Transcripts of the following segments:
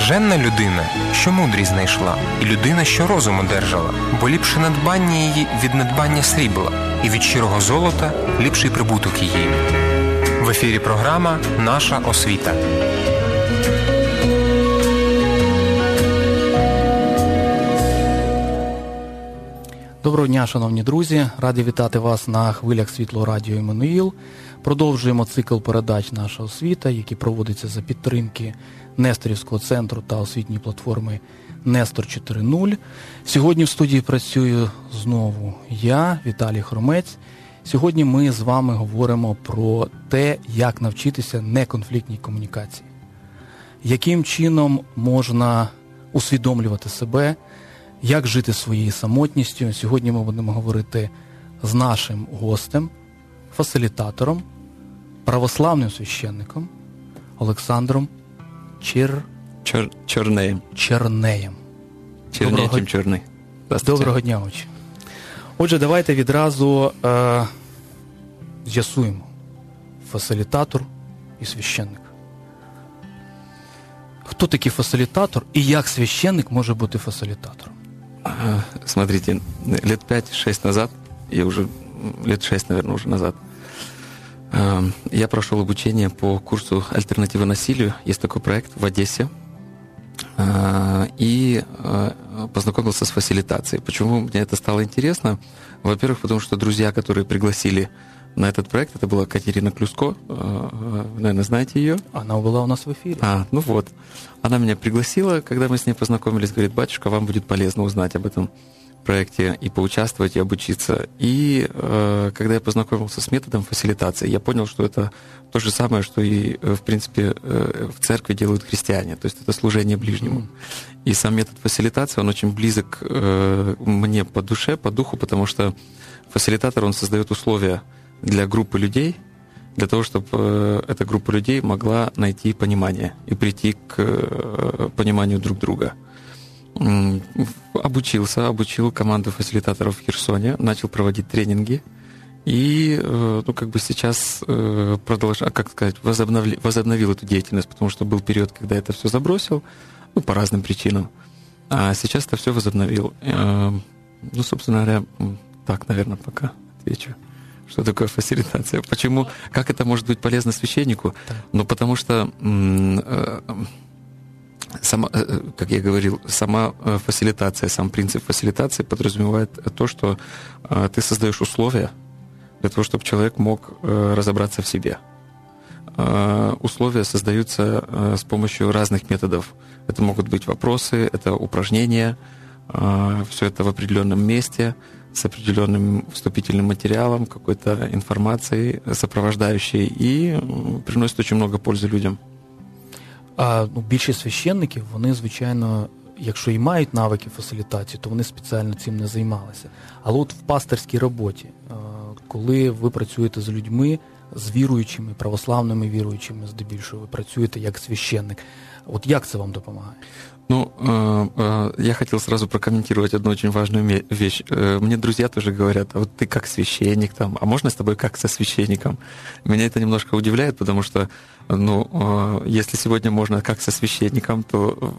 Блаженна людина, що мудрість знайшла, і людина, що розум одержала, бо ліпше надбання її від надбання срібла, і від щирого золота ліпший прибуток її. В ефірі програма Наша освіта. Доброго дня, шановні друзі! Раді вітати вас на хвилях світло радіо Еммануїл. Продовжуємо цикл передач Наша освіта, які проводяться за підтримки Несторівського центру та освітньої платформи Нестор 4.0. Сьогодні в студії працюю знову я, Віталій Хромець. Сьогодні ми з вами говоримо про те, як навчитися неконфліктній комунікації, яким чином можна усвідомлювати себе, як жити своєю самотністю. Сьогодні ми будемо говорити з нашим гостем, фасилітатором, православним священником Олександром Чир... Чор... Чорнеєм. Чернеєм. Чернее, Доброго... чорний. Доброго дня, очі. Отже, давайте відразу е, з'ясуємо фасилітатор і священник. Хто такий фасилітатор і як священник може бути фасилітатором? Смотрите, лет 5-6 назад, я уже лет 6, наверное, уже назад, я прошел обучение по курсу «Альтернатива насилию». Есть такой проект в Одессе. И познакомился с фасилитацией. Почему мне это стало интересно? Во-первых, потому что друзья, которые пригласили на этот проект, это была Катерина Клюско, вы, наверное, знаете ее. Она была у нас в эфире. А, ну вот. Она меня пригласила, когда мы с ней познакомились, говорит, батюшка, вам будет полезно узнать об этом проекте и поучаствовать, и обучиться. И э, когда я познакомился с методом фасилитации, я понял, что это то же самое, что и, в принципе, э, в церкви делают христиане. То есть это служение ближнему. Mm-hmm. И сам метод фасилитации, он очень близок э, мне по душе, по духу, потому что фасилитатор, он создает условия для группы людей, для того, чтобы э, эта группа людей могла найти понимание и прийти к э, пониманию друг друга. Обучился, обучил команду фасилитаторов в Херсоне, начал проводить тренинги. И, ну, как бы сейчас продолжаю, как сказать, возобновил, возобновил эту деятельность, потому что был период, когда это все забросил, ну, по разным причинам. А сейчас это все возобновил. Ну, собственно говоря, так, наверное, пока отвечу. Что такое фасилитация? Почему? Как это может быть полезно священнику? Да. Ну, потому что сама, как я говорил, сама фасилитация, сам принцип фасилитации подразумевает то, что ты создаешь условия для того, чтобы человек мог разобраться в себе. Условия создаются с помощью разных методов. Это могут быть вопросы, это упражнения, все это в определенном месте, с определенным вступительным материалом, какой-то информацией сопровождающей, и приносит очень много пользы людям. А ну, більшість священників, вони, звичайно, якщо і мають навики фасилітації, то вони спеціально цим не займалися. Але от в пасторській роботі, коли ви працюєте з людьми, з віруючими, православними віруючими, здебільшого, ви працюєте як священник, от як це вам допомагає? Ну, э, э, я хотел сразу прокомментировать одну очень важную вещь. Э, мне друзья тоже говорят, а вот ты как священник там, а можно с тобой как со священником? Меня это немножко удивляет, потому что, ну, если сегодня можно как со священником, то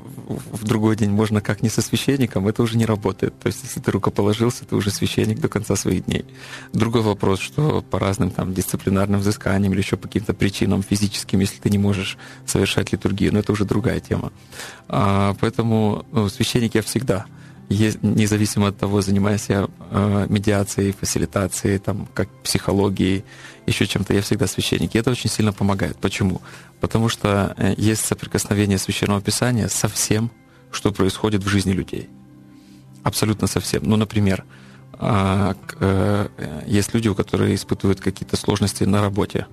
в другой день можно как не со священником, это уже не работает. То есть, если ты рукоположился, ты уже священник до конца своих дней. Другой вопрос, что по разным там дисциплинарным взысканиям или еще по каким-то причинам физическим, если ты не можешь совершать литургию, но это уже другая тема. А, поэтому ну, священник я всегда, независимо от того, занимаюсь я э, медиацией, фасилитацией, там, как психологией, еще чем-то, я всегда священник. И это очень сильно помогает. Почему? Потому что э, есть соприкосновение Священного Писания со всем, что происходит в жизни людей. Абсолютно со всем. Ну, например, э, э, есть люди, у которых испытывают какие-то сложности на работе,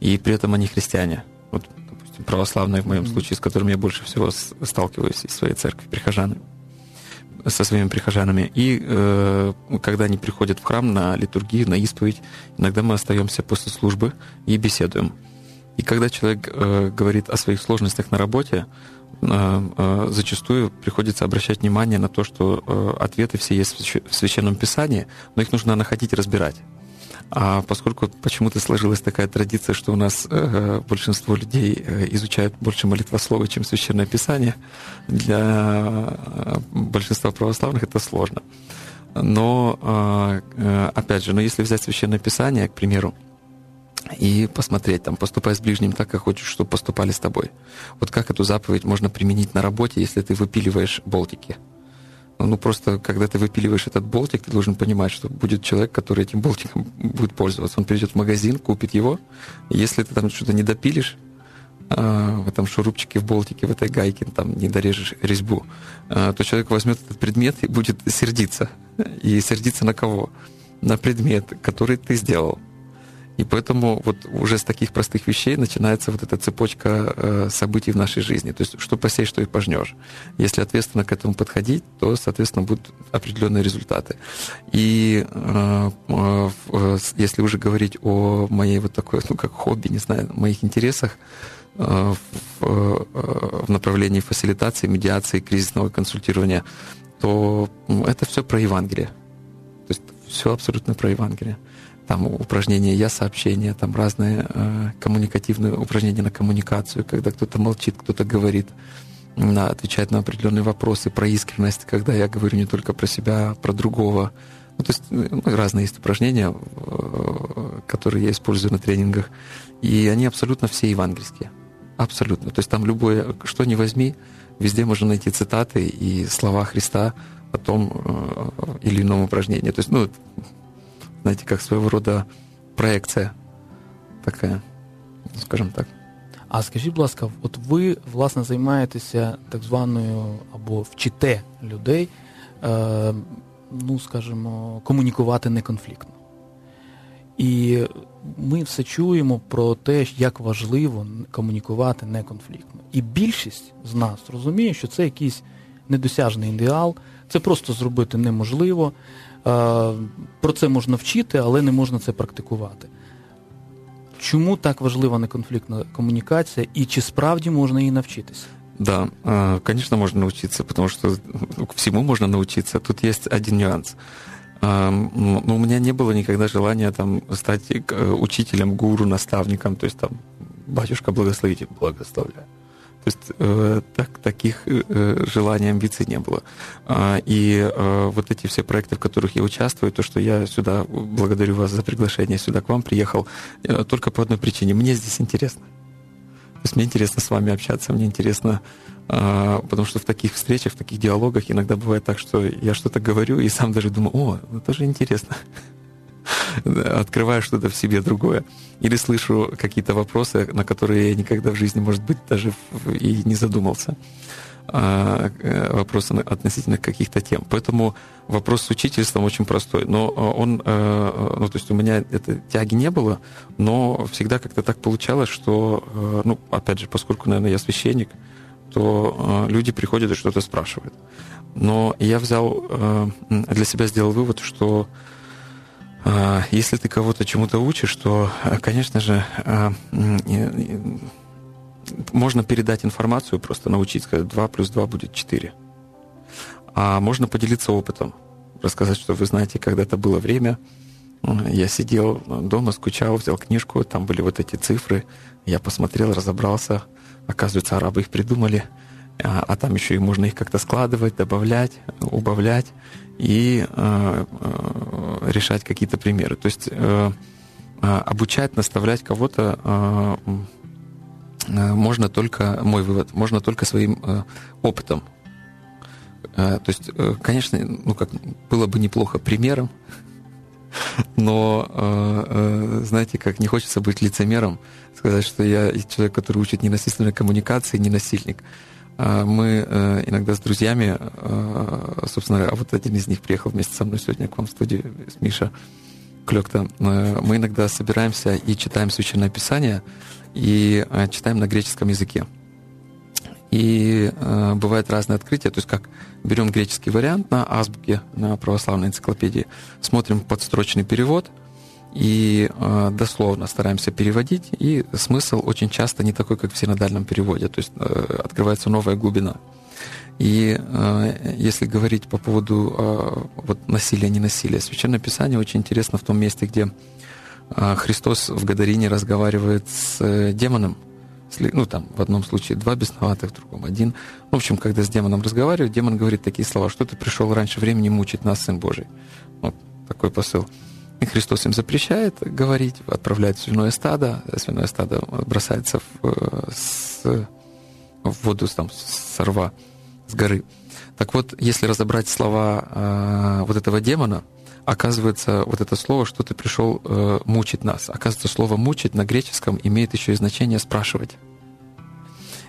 и при этом они христиане. Вот православные в моем случае, с которыми я больше всего сталкиваюсь из своей церкви, прихожаны, со своими прихожанами. И э, когда они приходят в храм на литургию, на исповедь, иногда мы остаемся после службы и беседуем. И когда человек э, говорит о своих сложностях на работе, э, э, зачастую приходится обращать внимание на то, что э, ответы все есть в Священном Писании, но их нужно находить и разбирать. А поскольку почему-то сложилась такая традиция, что у нас э, большинство людей э, изучают больше молитвословы, чем священное писание, для э, большинства православных это сложно. Но, э, э, опять же, но если взять священное писание, к примеру, и посмотреть, там, поступай с ближним так, как хочешь, чтобы поступали с тобой. Вот как эту заповедь можно применить на работе, если ты выпиливаешь болтики? Ну, просто, когда ты выпиливаешь этот болтик, ты должен понимать, что будет человек, который этим болтиком будет пользоваться. Он придет в магазин, купит его. Если ты там что-то не допилишь, а, в этом шурупчике, в болтике, в этой гайке, там не дорежешь резьбу, а, то человек возьмет этот предмет и будет сердиться. И сердиться на кого? На предмет, который ты сделал. И поэтому вот уже с таких простых вещей начинается вот эта цепочка э, событий в нашей жизни. То есть что посеешь, что и пожнешь. Если ответственно к этому подходить, то, соответственно, будут определенные результаты. И э, э, если уже говорить о моей вот такой, ну как хобби, не знаю, моих интересах, в, в направлении фасилитации, медиации, кризисного консультирования, то это все про Евангелие. Все абсолютно про Евангелие там упражнения я сообщения, там разные э, коммуникативные упражнения на коммуникацию, когда кто-то молчит, кто-то говорит, на, отвечает на определенные вопросы, про искренность, когда я говорю не только про себя, а про другого. Ну, то есть ну, разные есть упражнения, э, которые я использую на тренингах, и они абсолютно все евангельские. Абсолютно. То есть там любое, что ни возьми, везде можно найти цитаты и слова Христа о том э, или ином упражнении. То есть, ну, знаете, как своего рода проекція така, скажімо так. А скажіть, будь ласка, от ви, власне, займаєтеся так званою або вчите людей, е, ну, скажімо, комунікувати неконфліктно. І ми все чуємо про те, як важливо комунікувати неконфліктно. І більшість з нас розуміє, що це якийсь недосяжний ідеал, це просто зробити неможливо. Про це можна вчити, але не можна це практикувати. Чому так важлива неконфліктна комунікація і чи справді можна її навчитися? Да, конечно, можно научиться, потому что всему можно научиться. Тут есть один нюанс. Но у меня не было никогда желания там, стать э, учителем, гуру, наставником. То есть там, батюшка, благословите, благословляю. То есть э, так, таких э, желаний, амбиций не было. А, и э, вот эти все проекты, в которых я участвую, то, что я сюда, благодарю вас за приглашение, сюда к вам приехал, э, только по одной причине. Мне здесь интересно. То есть мне интересно с вами общаться, мне интересно, э, потому что в таких встречах, в таких диалогах иногда бывает так, что я что-то говорю и сам даже думаю, о, это тоже интересно открываю что-то в себе другое. Или слышу какие-то вопросы, на которые я никогда в жизни, может быть, даже и не задумался. А, э, вопросы относительно каких-то тем. Поэтому вопрос с учительством очень простой. Но он, э, ну, то есть у меня этой тяги не было, но всегда как-то так получалось, что, э, ну, опять же, поскольку, наверное, я священник, то люди приходят и что-то спрашивают. Но я взял, для себя сделал вывод, что а, если ты кого-то чему-то учишь, то, а, конечно же, а, можно передать информацию, просто научить, сказать, 2 плюс 2 будет 4. А можно поделиться опытом, рассказать, что вы знаете, когда-то было время, я сидел дома, скучал, взял книжку, там были вот эти цифры, я посмотрел, разобрался, оказывается, арабы их придумали, а там еще и можно их как-то складывать, добавлять, убавлять и э, э, решать какие-то примеры. То есть э, обучать, наставлять кого-то можно только, мой вывод, можно только своим опытом. То есть, конечно, ну как, было бы неплохо примером, но, знаете, как не хочется быть лицемером, сказать, что я человек, который учит ненасильственной коммуникации, не насильник. А, мы э, иногда с друзьями, э, собственно, а вот один из них приехал вместе со мной сегодня к вам в студию, с Миша Клёкта. Э, мы иногда собираемся и читаем Священное Писание, и читаем на греческом языке. И э, бывает разные открытия, то есть как берем греческий вариант на азбуке, на православной энциклопедии, смотрим подстрочный перевод – и э, дословно стараемся переводить, и смысл очень часто не такой, как в синодальном переводе, то есть э, открывается новая глубина. И э, если говорить по поводу э, вот насилия, не насилия, Священное Писание очень интересно в том месте, где А Христос в Гадарине разговаривает с э, демоном, ну там в одном случае два бесноватых, в другом один. В общем, когда с демоном разговаривает, демон говорит такие слова, что ты пришел раньше времени мучить нас, Сын Божий. Вот такой посыл. И Христос им запрещает говорить, отправляет в свиное стадо, свиное стадо бросается в, э, с, в воду там, с рва, с горы. Так вот, если разобрать слова э, вот этого демона, оказывается, вот это слово, что ты пришел э, мучить нас. Оказывается, слово мучить на греческом имеет еще и значение спрашивать.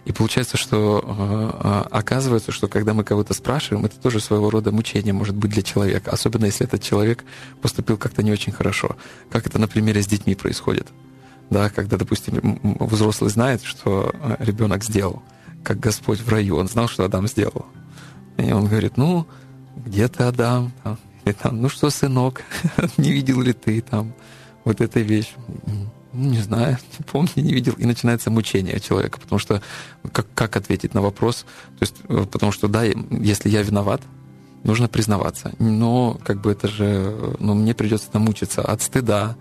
И получается, что э, э, оказывается, что когда мы кого-то спрашиваем, это тоже своего рода мучение может быть для человека, особенно если этот человек поступил как-то не очень хорошо. Как это на примере с детьми происходит. Да, когда, допустим, взрослый знает, что э, ребенок сделал, как Господь в раю, он знал, что Адам сделал. И он говорит, ну, где ты, Адам? И там, ну что, сынок, не видел ли ты там вот эта вещь? Ну, не знаю, не помню, не видел. И начинается мучение человека, потому что как, как ответить на вопрос? То есть, э, потому что, да, если я виноват, нужно признаваться. Но как бы это же, ну, мне придется намучиться от стыда.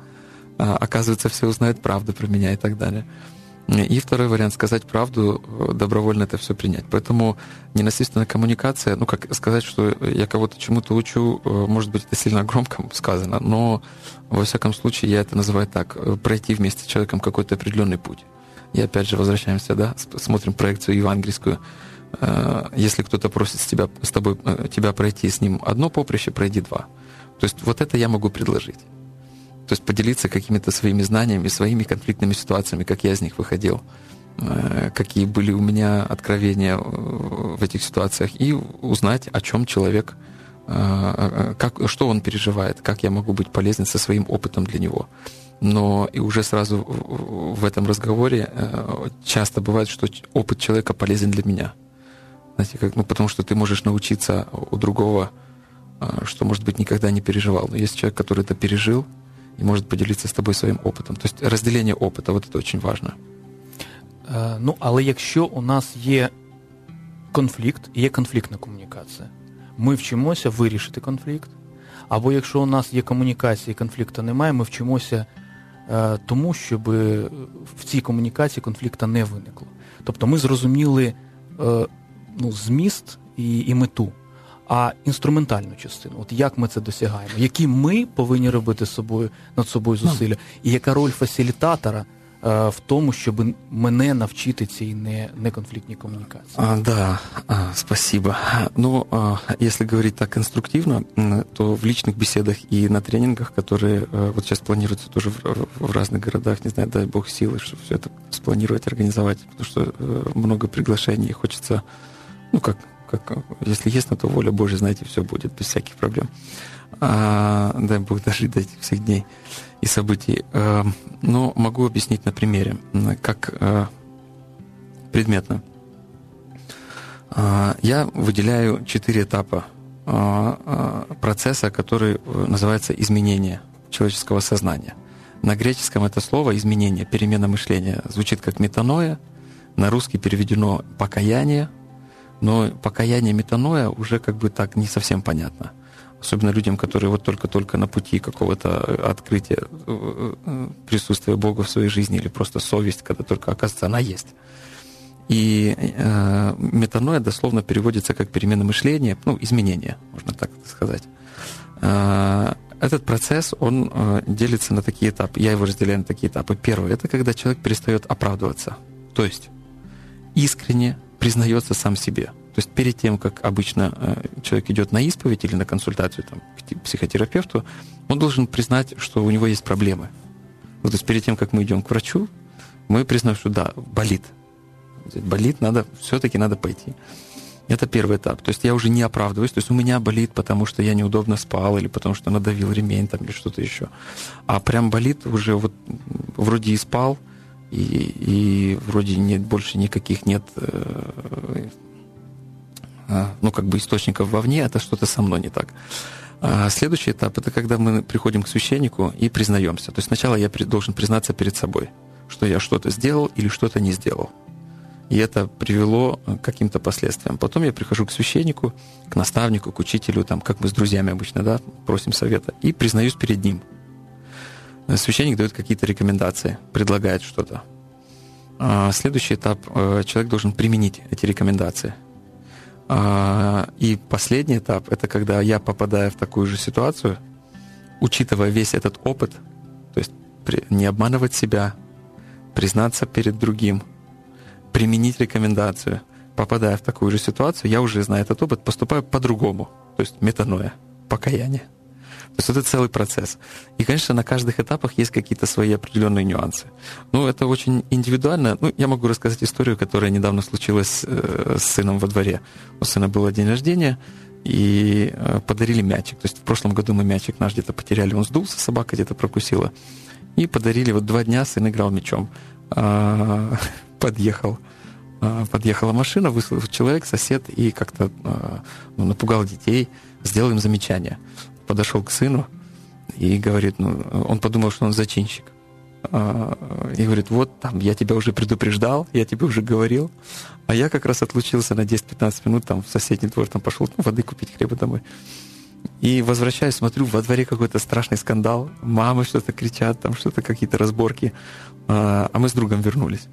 А, оказывается, все узнают правду про меня и так далее. И второй вариант — сказать правду, э, добровольно это все принять. Поэтому ненасильственная коммуникация, ну, как сказать, что я кого-то чему-то учу, э, может быть, это сильно громко сказано, но, во всяком случае, я это называю так, э, пройти вместе с человеком какой-то определенный путь. И опять же возвращаемся, да, смотрим проекцию евангельскую. Если кто-то просит с, тебя, с тобой, тебя пройти с ним одно поприще, пройди два. То есть вот это я могу предложить. То есть поделиться какими-то своими знаниями, своими конфликтными ситуациями, как я из них выходил, э, какие были у меня откровения э, в этих ситуациях, и узнать, о чем человек, э, как, что он переживает, как я могу быть полезен со своим опытом для него. Но и уже сразу в этом разговоре часто бывает, что опыт человека полезен для меня. Знаете, как, ну, потому что ты можешь научиться у другого, что, может быть, никогда не переживал. Но есть человек, который это пережил, и может поделитися з тобою своїм опитом. Тобто розділення опиту, от це дуже важливо. Е, ну, але якщо у нас є конфлікт, є конфліктна комунікація, ми вчимося вирішити конфлікт. Або якщо у нас є комунікація і конфлікту немає, ми вчимося е, тому, щоб в цій комунікації конфлікту не виникло. Тобто ми зрозуміли е, ну, зміст і, і мету а інструментальну частину. От як ми це досягаємо, які ми повинні робити з собою над собою зусилля, і яка роль фасилітатора э, в тому, щоб мене навчити цій не, неконфликтній коммуникации. А, да, а, спасибо. Ну, а, если говорить так конструктивно, то в личных беседах и на тренингах, которые а, вот сейчас планируются тоже в, в разных городах, не знаю, дай бог силы, чтобы все это спланировать, организовать, потому что э, много приглашений, хочется, ну, как как, если есть на то воля Божья, знаете, все будет без всяких проблем. А, дай Бог дожить до этих всех дней и событий. А, но могу объяснить на примере, как а, предметно. А, я выделяю четыре этапа а, а, процесса, который э, называется изменение человеческого сознания. На греческом это слово изменение, перемена мышления звучит как метаноя, на русский переведено покаяние, но покаяние метаноя уже как бы так не совсем понятно. Особенно людям, которые вот только-только на пути какого-то открытия э, э, присутствия Бога в своей жизни или просто совесть, когда только оказывается она есть. И э, метаноя дословно переводится как перемена мышления, ну, изменение, можно так сказать. Э, этот процесс, он э, делится на такие этапы. Я его разделяю на такие этапы. Первый — это когда человек перестает оправдываться. То есть искренне признается сам себе. То есть перед тем, как обычно э, человек идет на исповедь или на консультацию там, к психотерапевту, он должен признать, что у него есть проблемы. Вот, то есть перед тем, как мы идем к врачу, мы признаем, что да, болит. Болит, надо, все-таки надо пойти. Это первый этап. То есть я уже не оправдываюсь. То есть у меня болит, потому что я неудобно спал, или потому что надавил ремень, там, или что-то еще. А прям болит уже вот вроде и спал, и, и вроде нет, больше никаких нет э, э, ну, как бы источников вовне, это что-то со мной не так. А следующий этап это когда мы приходим к священнику и признаемся. То есть сначала я должен признаться перед собой, что я что-то сделал или что-то не сделал. И это привело к каким-то последствиям. Потом я прихожу к священнику, к наставнику, к учителю, там, как мы с друзьями обычно, да, просим совета, и признаюсь перед ним. Священник дает какие-то рекомендации, предлагает что-то. А следующий этап э, человек должен применить эти рекомендации. А, и последний этап это когда я попадаю в такую же ситуацию, учитывая весь этот опыт, то есть не обманывать себя, признаться перед другим, применить рекомендацию, попадая в такую же ситуацию, я уже знаю этот опыт, поступаю по-другому, то есть метаноя, покаяние. То есть это целый процесс. И, конечно, на каждых этапах есть какие-то свои определенные нюансы. Ну, это очень индивидуально. Ну, я могу рассказать историю, которая недавно случилась э, с сыном во дворе. У сына было день рождения, и э, подарили мячик. То есть в прошлом году мы мячик наш где-то потеряли, он сдулся, собака где-то прокусила. И подарили, вот два дня сын играл мячом. А, подъехал а, подъехала машина, вышел человек, сосед, и как-то а, ну, напугал детей, сделал им замечание подошел к сыну и говорит, ну, он подумал, что он зачинщик. А, и говорит, вот там, я тебя уже предупреждал, я тебе уже говорил. А я как раз отлучился на 10-15 минут, там в соседний двор там пошел ну, воды купить, хлеба домой. И возвращаюсь, смотрю, во дворе какой-то страшный скандал. Мамы что-то кричат, там что-то, какие-то разборки. А, а мы с другом вернулись.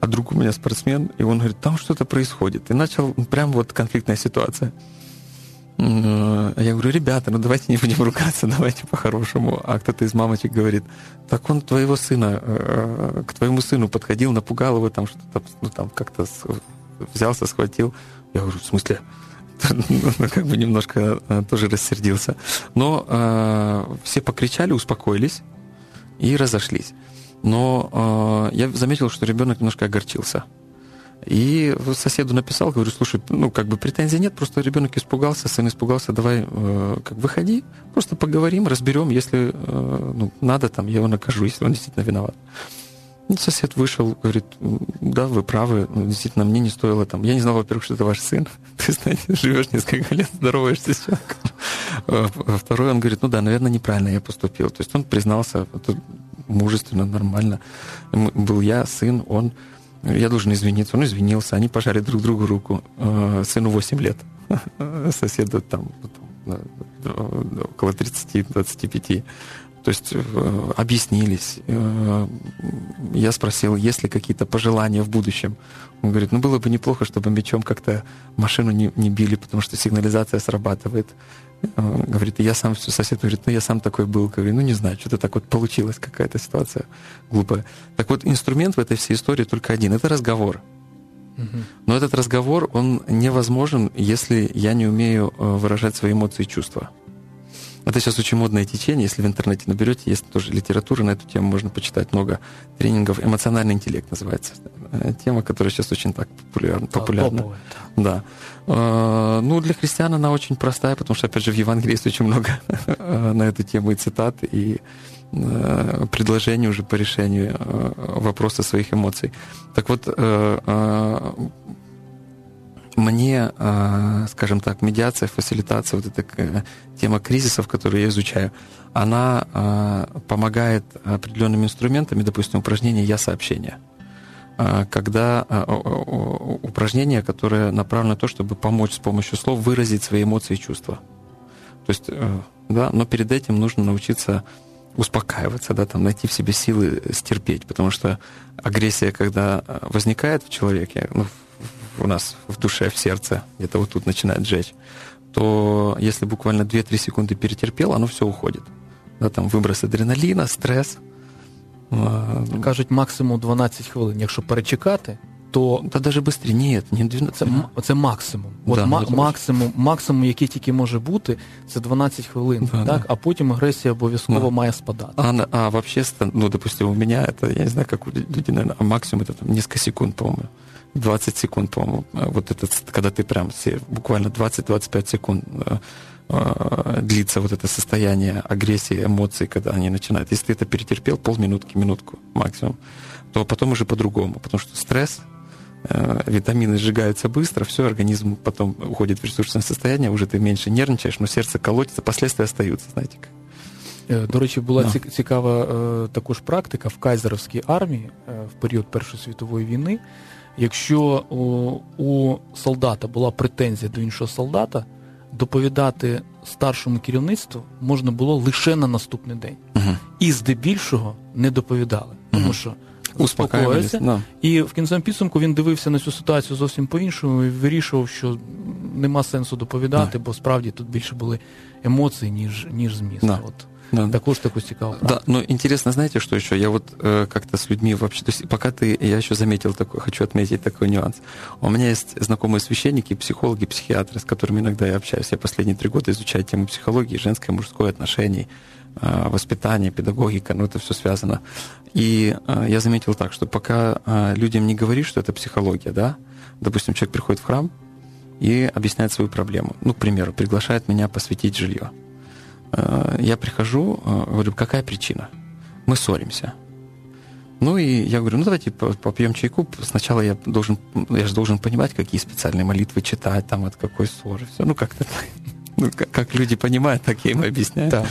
А друг у меня спортсмен, и он говорит, там что-то происходит. И начал прям вот конфликтная ситуация. А я говорю, ребята, ну давайте не будем ругаться, давайте по-хорошему. А кто-то из мамочек говорит, так он твоего сына, э, к твоему сыну подходил, напугал его, там что-то, ну там как-то взялся, схватил. Я говорю, в смысле? ну, как бы немножко э, тоже рассердился. Но э, все покричали, успокоились и разошлись. Но э, я заметил, что ребенок немножко огорчился. И соседу написал, говорю, слушай, ну, как бы претензий нет, просто ребенок испугался, сын испугался, давай, э, как выходи, просто поговорим, разберем, если э, ну, надо, там, я его накажу, если он действительно виноват. И сосед вышел, говорит, да, вы правы, ну, действительно, мне не стоило там. Я не знал, во-первых, что это ваш сын. Ты, знаете, живешь несколько лет, здороваешься с человеком. А второй, он говорит, ну да, наверное, неправильно я поступил. То есть он признался, это мужественно, нормально. Был я, сын, он я должен извиниться. Он извинился, они пожали друг другу руку. Э, сыну 8 лет, соседу там около 30-25. То есть э, объяснились. Э, я спросил, есть ли какие-то пожелания в будущем. Он говорит, ну было бы неплохо, чтобы мечом как-то машину не, не били, потому что сигнализация срабатывает. Э, говорит, я сам, сосед говорит, ну я сам такой был. Говорю, ну не знаю, что-то так вот получилась какая-то ситуация глупая. Так вот, инструмент в этой всей истории только один. Это разговор. Но этот разговор, он невозможен, если я не умею выражать свои эмоции и чувства. Это сейчас очень модное течение. Если в интернете наберете, есть тоже литература на эту тему, можно почитать много тренингов. Эмоциональный интеллект называется. Э, тема, которая сейчас очень так популярна. популярна. Да. Э, ну, для христиан она очень простая, потому что, опять же, в Евангелии есть очень много э, на эту тему и цитат, и предложений уже по решению вопроса своих эмоций. Так вот, мне, а, скажем так, медиация, фасилитация, вот эта тема кризисов, которую я изучаю, она а, помогает определенными инструментами, допустим, упражнение «Я сообщение», а, когда упражнение, которое направлено на то, чтобы помочь с помощью слов выразить свои эмоции и чувства. То есть, э, да, но перед этим нужно научиться успокаиваться, да, там, найти в себе силы стерпеть, потому что агрессия, когда возникает в человеке, ну, у нас в душе, в сердце, где-то вот тут начинает жечь, то если буквально 2-3 секунды перетерпел, оно все уходит. Да, там виброс адреналіна, стрес. Кажуть, максимум 12 хвилин. Якщо перечекати, то Та навіть швидше, ні, не 12. Це, це максимум. От да, ма- максимум, максимум, який тільки може бути, це 12 хвилин. Да, так? Да. А потім агресія обов'язково да. має спадати. А, а вообще, ну, допустим, у меня это, я не знаю, как у людей, наверное, а максимум это там несколько секунд, по-моему. 20 секунд, по-моему. А вот этот, когда ты прям буквально 20-25 секунд э, э, длится вот это состояние агрессии, эмоций, когда они начинают. Если ты это перетерпел полминутки, минутку максимум, то потом уже по-другому, потому что стресс, э, витамины сжигаются быстро, все, организм потом уходит в ресурсное состояние, уже ты меньше нервничаешь, но сердце колотится, последствия остаются, знаете как. До речі, була no. цікава також практика в Кайзеровській армії в період Першої світової війни. Якщо у, у солдата була претензія до іншого солдата, доповідати старшому керівництву можна було лише на наступний день. Мгм. І здебільшого не доповідали, тому що успокоївся, да. І в кінцевому підсумку він дивився на цю ситуацію зовсім по-іншому і вирішував, що нема сенсу доповідати, бо справді тут більше були емоції, ніж, ніж зміст. Да. От. Да. Також таку цікаву Да, но интересно, знаете, что еще? Я вот э, как-то с людьми вообще, то есть пока ты, я еще заметил такой, хочу отметить такой нюанс. У меня есть знакомые священники, психологи, психиатры, с которыми иногда я общаюсь. Я последние три года изучаю тему психологии, женское, мужское отношений, э, воспитание, педагогика, ну это все связано. И э, я заметил так, что пока э, людям не говоришь, что это психология, да, допустим, человек приходит в храм и объясняет свою проблему. Ну, к примеру, приглашает меня посвятить жилье. Э, я прихожу, э, говорю, какая причина? Мы ссоримся. Ну и я говорю, ну давайте по- попьем чайку. Сначала я должен, я же должен понимать, какие специальные молитвы читать, там от какой ссоры, все. Ну как-то, ну, как, люди понимают, так я им объясняю. Так.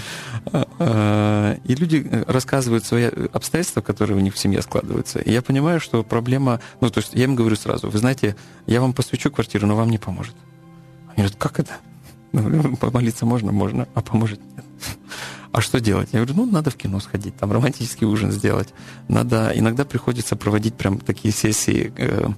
А, а, И люди э, рассказывают свои обстоятельства, которые у них в семье складываются. И я понимаю, что проблема... Ну, то есть я им говорю сразу, вы знаете, я вам посвящу квартиру, но вам не поможет. Они говорят, как это? Ну, Помолиться можно? Можно. А поможет? Нет. А что делать? Я говорю, ну, надо в кино сходить, там романтический ужин сделать. Надо... Иногда приходится проводить прям такие сессии э,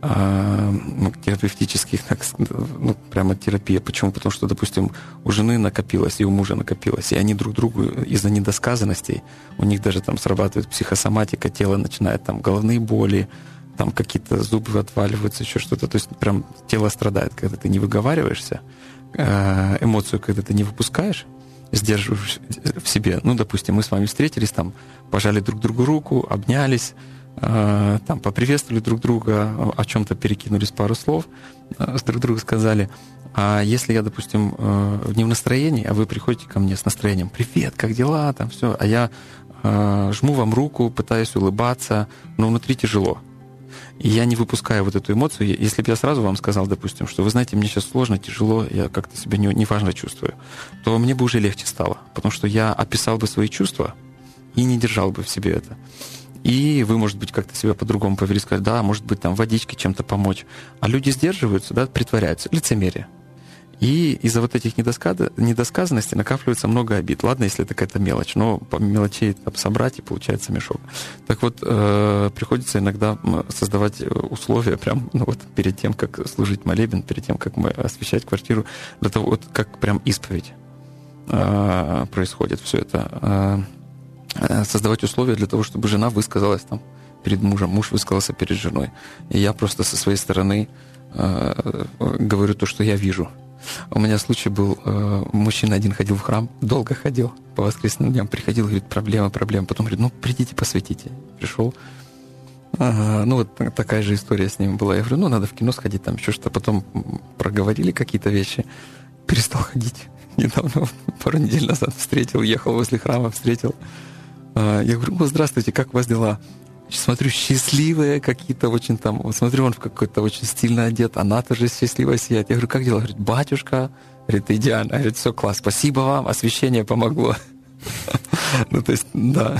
ну, терапевтических, так, ну, прямо терапия. Почему? Потому что, допустим, у жены накопилось и у мужа накопилось, и они друг другу из-за недосказанностей, у них даже там срабатывает психосоматика, тело начинает там головные боли, там какие-то зубы отваливаются, еще что-то. То есть прям тело страдает, когда ты не выговариваешься, э, эмоцию, когда ты не выпускаешь, сдерживаешь в себе. Ну, допустим, мы с вами встретились, там, пожали друг другу руку, обнялись, э, там, поприветствовали друг друга, о чем-то перекинулись пару слов, э, с друг другу сказали. А если я, допустим, э, не в настроении, а вы приходите ко мне с настроением, привет, как дела, там все, а я э, жму вам руку, пытаюсь улыбаться, но внутри тяжело. И я не выпускаю вот эту эмоцию. Если бы я сразу вам сказал, допустим, что вы знаете, мне сейчас сложно, тяжело, я как-то себя не- неважно чувствую, то мне бы уже легче стало. Потому что я описал бы свои чувства и не держал бы в себе это. И вы, может быть, как-то себя по-другому повели, сказать, да, может быть, там водички чем-то помочь. А люди сдерживаются, да, притворяются. Лицемерие. И из-за вот этих недосказанностей накапливается много обид. Ладно, если это какая-то мелочь, но мелочей собрать, и получается мешок. Так вот, э, приходится иногда создавать э, условия прям ну, вот, перед тем, как служить молебен, перед тем, как мы освещать квартиру, для того, вот как прям исповедь э, происходит все это. Э, э, создавать условия для того, чтобы жена высказалась там перед мужем, муж высказался перед женой. И я просто со своей стороны э, говорю то, что я вижу. У меня случай был, э, мужчина один ходил в храм, долго ходил, по воскресным дням приходил, говорит, проблема, проблема. Потом говорит, ну, придите, посвятите. Пришел. Ага, ну, вот та- такая же история с ним была. Я говорю, ну, надо в кино сходить, там еще что-то. Потом проговорили какие-то вещи. Перестал ходить. Недавно, пару недель назад встретил, ехал возле храма, встретил. А, Я говорю, о, здравствуйте, как у вас дела? Смотрю, счастливые какие-то очень там. Вот смотрю, он в какой-то очень стильно одет, она тоже счастливо сияет. Я говорю, как дела? Говорит, батюшка. Говорит, идеально. Говорит, все, класс, спасибо вам, освещение помогло. Ну, то есть, да.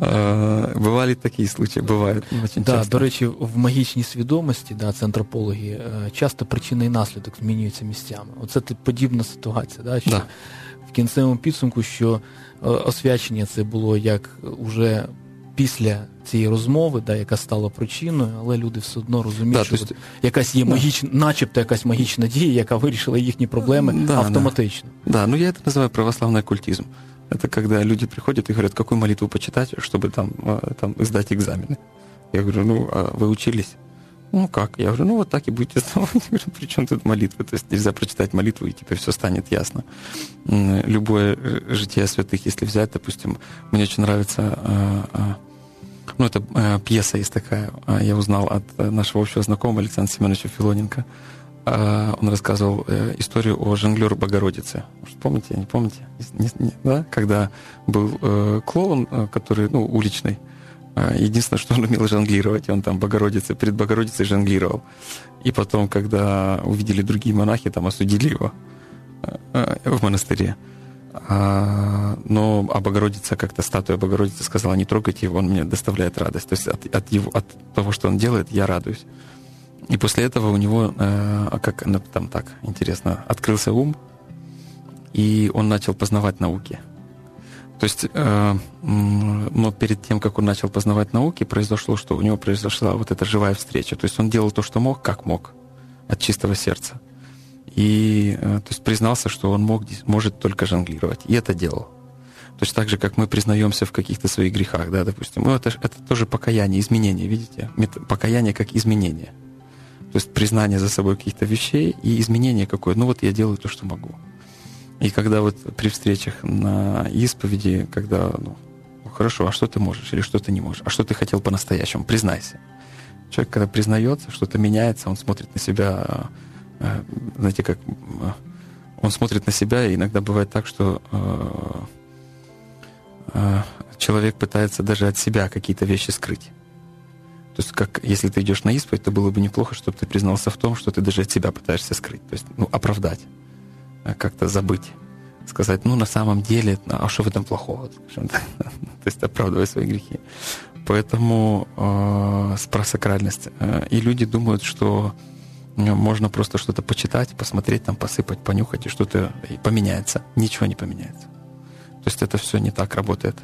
А, Бывали такие случаи, бывают очень Да, часто. до речі, в магічній свідомості, да, це антропології, е, часто причина і наслідок змінюються місцями. Оце ти- подібна ситуація, да, що Да. в кінцевому підсумку, що е, освячення це було як уже після цієї розмови, да, яка стала причиною, але люди все одно розуміють, Да, що то есть- от якась є Да. магічна, начебто якась магічна дія, яка вирішила їхні проблеми Да, да. автоматично. Да, ну я это называю православный оккультизм. Это когда люди приходят и говорят, какую молитву почитать, чтобы там, э, там сдать экзамены. Я говорю, ну, а вы учились? Ну как? Я говорю, ну вот так и будете сдавать. Я говорю, при чем тут молитва? То есть нельзя прочитать молитву, и теперь все станет ясно. М, Любое э, житие святых, если взять, допустим, мне очень нравится, э, э, ну это э, пьеса есть такая, э, я узнал от э, нашего общего знакомого Александра Семеновича Филоненко. А, Он рассказывал э, историю о жонглер Богородице. Может, помните, не помните? Не- не- да? Когда был э, клоун, э, который, ну, уличный, а, Единственное, что он умел жонглировать, он там Богородице, перед Богородицей жонглировал. И потом, когда увидели другие монахи, там осудили его э, э, в монастыре. А, но а Богородица, как-то статуя Богородицы сказала, не трогайте его, он мне доставляет радость. То есть от, от, его, от того, что он делает, я радуюсь. И после этого у него, э, как там так интересно, открылся ум, и он начал познавать науки. То есть, э, но перед тем, как он начал познавать науки, произошло, что у него произошла вот эта живая встреча. То есть он делал то, что мог, как мог, от чистого сердца. И э, то есть признался, что он мог, может только жонглировать. И это делал. Точно так же, как мы признаемся в каких-то своих грехах, да, допустим. Ну, это, это тоже покаяние, изменение, видите? Покаяние как изменение. То есть признание за собой каких-то вещей и изменение какое. Ну вот я делаю то, что могу. И когда вот при встречах на исповеди, когда, ну, ну хорошо, а что ты можешь или что ты не можешь? А что ты хотел по-настоящему? Признайся. Человек, когда признается, что-то меняется, он смотрит на себя, знаете, как э, он смотрит на себя, и иногда бывает так, что э, человек пытается даже от себя какие-то вещи скрыть. То есть, как если ты идешь на исповедь, то было бы неплохо, чтобы ты признался в том, что ты даже от себя пытаешься скрыть. То есть, ну, оправдать, как-то забыть. Сказать, ну, на самом деле, а что в этом плохого? То есть, оправдывать свои грехи. Поэтому э, про сакральность. Э, и люди думают, что э, можно просто что-то почитать, посмотреть, там, посыпать, понюхать, и что-то поменяется. Ничего не поменяется. То есть это все не так работает.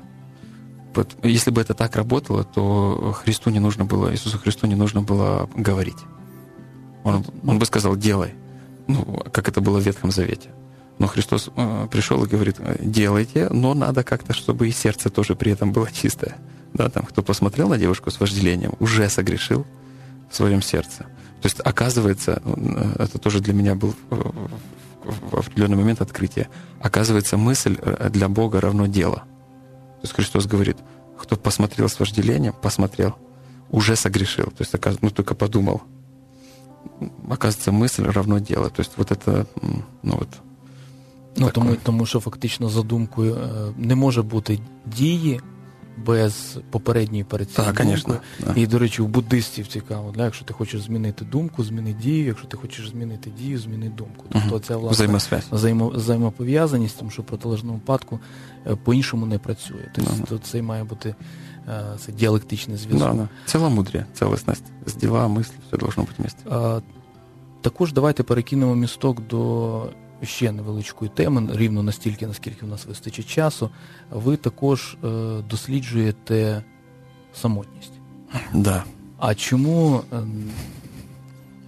Если бы это так работало, то Христу не нужно было, Иисусу Христу не нужно было говорить. Он, он бы сказал, делай. Ну, как это было в Ветхом Завете. Но Христос э, пришел и говорит, делайте, но надо как-то, чтобы и сердце тоже при этом было чистое. Да, там, кто посмотрел на девушку с вожделением, уже согрешил в своем сердце. То есть, оказывается, э, это тоже для меня был э, в определенный момент открытие. Оказывается, мысль э, для Бога равно дело. То есть Христос говорит, кто посмотрел с вожделением, посмотрел, уже согрешил. То есть, ну, только подумал. Оказывается, мысль равно дело. То есть вот это, ну вот. Ну, тому, тому що фактично за думкою не може бути дії, без попередньої перед так, думкою. І, до речі, у буддистів цікаво, да? якщо ти хочеш змінити думку, зміни дію, якщо ти хочеш змінити дію, зміни думку. Тобто це власне взаємо, взаємопов'язаність, тому що в протилежному випадку по-іншому не працює. Тобто це має бути це діалектичний зв'язок. Да, да. Ціломудря, цілісність. З діла, мислі, все должно бути місце. Також давайте перекинемо місток до ще невеличкої теми, рівно настільки, наскільки в нас вистачить часу, ви також е, досліджуєте самотність. Да. А чому е,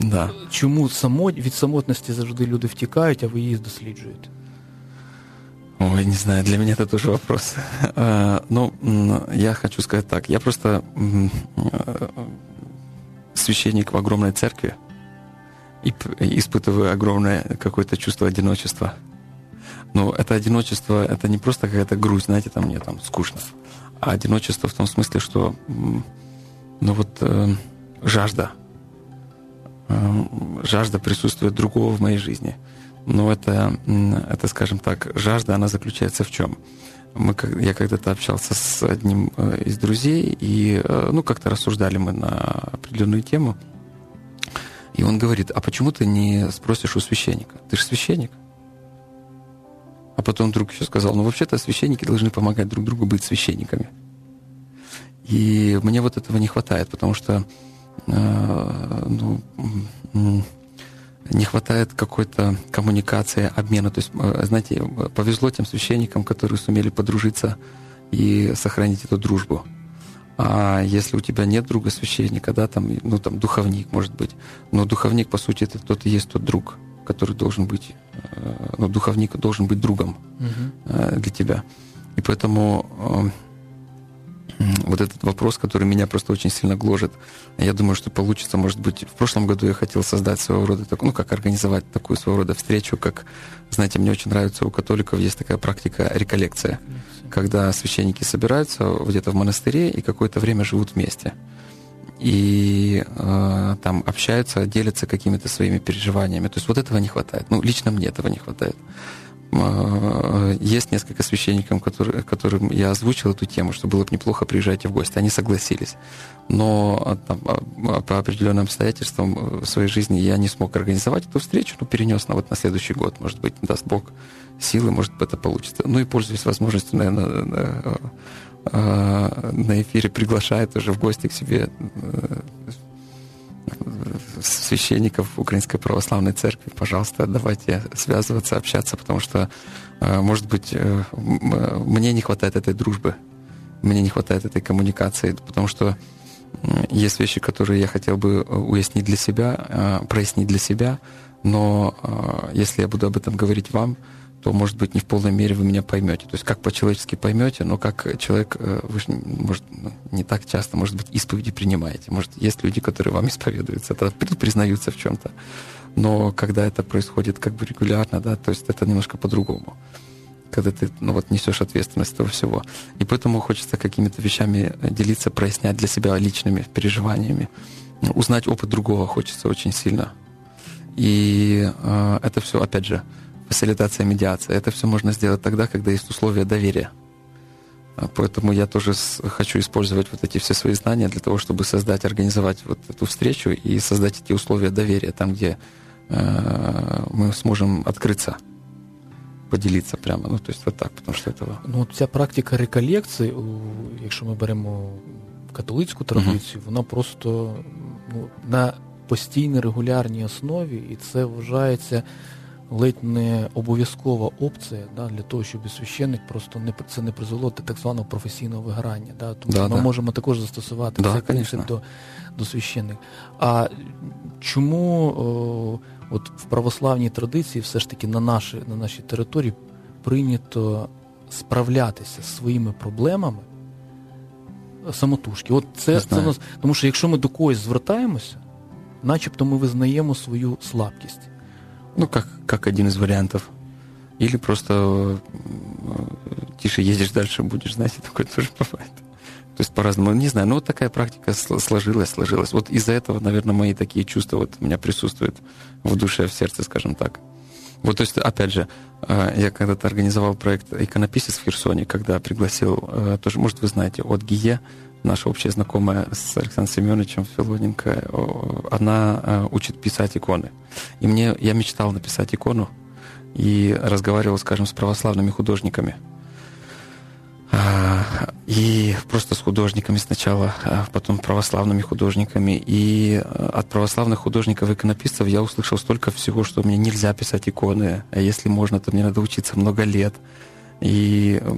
да. чому самот... від самотності завжди люди втікають, а ви її досліджуєте? Ой, не знаю, для меня это тоже вопрос. Э, ну, я хочу сказать так. Я просто э, священник в огромной церкви, и испытываю огромное какое-то чувство одиночества. Но это одиночество, это не просто какая-то грусть, знаете, там мне там скучно, а одиночество в том смысле, что ну вот э, жажда, э, жажда присутствует другого в моей жизни. Но это, это, скажем так, жажда, она заключается в чем? Мы, я когда-то общался с одним э, из друзей, и э, ну, как-то рассуждали мы на определенную тему – и он говорит, а почему ты не спросишь у священника? Ты же священник. А потом вдруг еще сказал, ну вообще-то священники должны помогать друг другу быть священниками. И мне вот этого не хватает, потому что э, ну, не хватает какой-то коммуникации, обмена. То есть, э, знаете, повезло тем священникам, которые сумели подружиться и сохранить эту дружбу. А если у тебя нет друга священника, да, там, ну, там, духовник, может быть. Но духовник, по сути, это тот и есть тот друг, который должен быть, э, ну, духовник должен быть другом угу. для тебя. И поэтому вот этот вопрос, который меня просто очень сильно гложет. Я думаю, что получится, может быть, в прошлом году я хотел создать своего рода, ну, как организовать такую своего рода встречу, как, знаете, мне очень нравится, у католиков есть такая практика реколлекция, когда священники собираются где-то в монастыре и какое-то время живут вместе. И э, там общаются, делятся какими-то своими переживаниями. То есть вот этого не хватает. Ну, лично мне этого не хватает. Э, есть несколько священников, которые, которым я озвучил эту тему, что было бы неплохо приезжать в гости. Они согласились. Но а, там, а, по определенным обстоятельствам э, в своей жизни я не смог организовать эту встречу, но перенес на, вот, на следующий год. Может быть, даст Бог силы, может быть, это получится. Ну и пользуясь возможностью, наверное, на, э, на эфире приглашает уже в гости к себе священников Украинской Православной Церкви, пожалуйста, давайте связываться, общаться, потому что, э, может быть, э, мне не хватает этой дружбы, мне не хватает этой коммуникации, потому что есть вещи, которые я хотел бы уяснить для себя, прояснить для себя, но если я буду об этом говорить вам, то, может быть, не в полной мере вы меня поймете. То есть как по-человечески поймете, но как человек, э, вы же, может, ну, не так часто, может быть, исповеди принимаете. Может, есть люди, которые вам исповедуются, это признаются в чем-то. Но когда это происходит как бы регулярно, да, то есть это немножко по-другому когда ты ну, вот, несешь ответственность этого всего. И поэтому хочется какими-то вещами делиться, прояснять для себя личными переживаниями. Узнать опыт другого хочется очень сильно. И э, это все, опять же, фасилитация, медиация. Это все можно сделать тогда, когда есть условия доверия. А поэтому я тоже хочу использовать вот эти все свои знания для того, чтобы создать, организовать вот эту встречу и создать эти условия доверия там, где э, мы сможем открыться, поделиться прямо. Ну, то есть вот так, потому что этого. Ну, ця практика реколекції, якщо ми беремо католицьку традицію, uh-huh. вона просто ну, на постійній регулярній основі, і це вважається Ледь не обов'язкова опція да, для того, щоб священник просто не це не призвело до так званого професійного вигорання. Да, Тому да, ми да. можемо також застосувати да, цей принцип до до священник. А чому о, от в православній традиції все ж таки на наші, на нашій території прийнято справлятися з своїми проблемами самотужки? От це, це нас, Тому що якщо ми до когось звертаємося, начебто ми визнаємо свою слабкість. Ну, как, как один из вариантов. Или просто э, тише едешь, дальше будешь, знаете, такое тоже бывает. То есть по-разному, не знаю, но вот такая практика сложилась, сложилась. Вот из-за этого, наверное, мои такие чувства вот у меня присутствуют в душе, в сердце, скажем так. Вот, то есть, опять же, э, я когда-то организовал проект «Иконописец» в Херсоне, когда пригласил, э, тоже, может, вы знаете, от ГИЕ, наша общая знакомая с Александром Семеновичем Филоненко, она э, учит писать иконы. И мне, я мечтал написать икону и разговаривал, скажем, с православными художниками. А, и просто с художниками сначала, а потом православными художниками. И э, от православных художников-иконописцев я услышал столько всего, что мне нельзя писать иконы. А если можно, то мне надо учиться много лет. И э,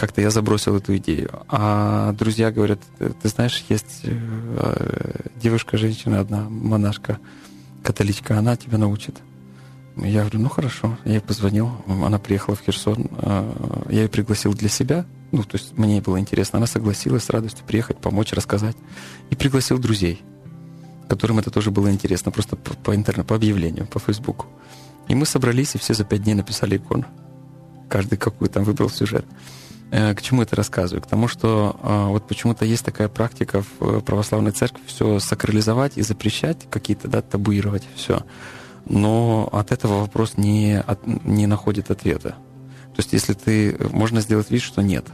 как-то я забросил эту идею. А друзья говорят, ты знаешь, есть э, девушка-женщина одна, монашка, католичка, она тебя научит. Я говорю, ну хорошо. Я ей позвонил, она приехала в Херсон. Э, я ее пригласил для себя, ну, то есть мне было интересно. Она согласилась с радостью приехать, помочь, рассказать. И пригласил друзей, которым это тоже было интересно, просто по, по интернету, по объявлению, по Фейсбуку. И мы собрались, и все за пять дней написали икону каждый какой там выбрал сюжет. Э, к чему это рассказываю? К тому, что э, вот почему-то есть такая практика в э, православной церкви все сакрализовать и запрещать, какие-то, да, табуировать все. Но от этого вопрос не, от, не находит ответа. То есть если ты... Можно сделать вид, что нет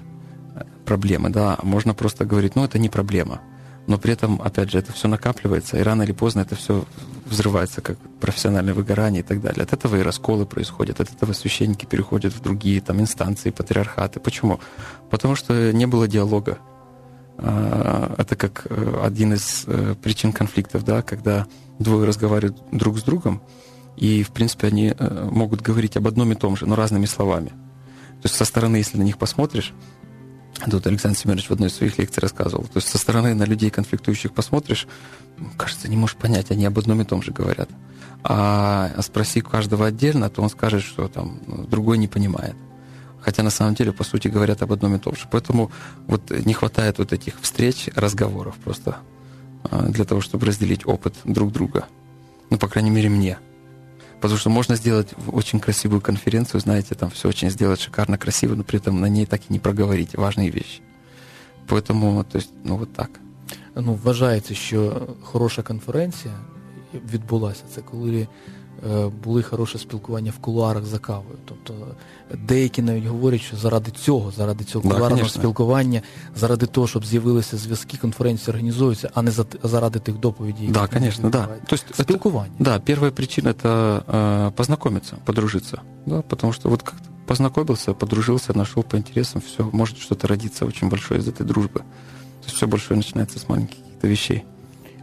проблемы, да, можно просто говорить, ну, это не проблема но при этом, опять же, это все накапливается, и рано или поздно это все взрывается, как профессиональное выгорание и так далее. От этого и расколы происходят, от этого священники переходят в другие там инстанции, патриархаты. Почему? Потому что не было диалога. А, это как э, один из э, причин конфликтов, да, когда двое разговаривают друг с другом, и, в принципе, они э, могут говорить об одном и том же, но разными словами. То есть со стороны, если на них посмотришь, Тут Александр Семенович в одной из своих лекций рассказывал. То есть со стороны на людей конфликтующих посмотришь, кажется, не можешь понять, они об одном и том же говорят. А спроси каждого отдельно, то он скажет, что там другой не понимает. Хотя на самом деле, по сути, говорят об одном и том же. Поэтому вот не хватает вот этих встреч, разговоров просто а, для того, чтобы разделить опыт друг друга. Ну, по крайней мере, мне. Потому что можно сделать очень красивую конференцию, знаете, там все очень сделать шикарно, красиво, но при этом на ней так и не проговорить важные вещи. Поэтому, то есть, ну вот так. Ну, вважається, що хороша конференція відбулася. Це коли Е, були хороше спілкування в кулуарах за кавою. Тобто деякі навіть говорять, що заради цього, заради цього да, кулуарного конечно. спілкування, заради того, щоб з'явилися зв'язки, конференції організуються, а не за, заради тих доповідей. Да, конечно, да. То есть спілкування. Это, да, первая причина это э, познакомиться, подружиться. Да, потому что вот как познакомился, подружился, нашел по интересам, все, может что-то родиться очень большое из этой дружбы. То есть все большое начинается с маленьких каких-то вещей.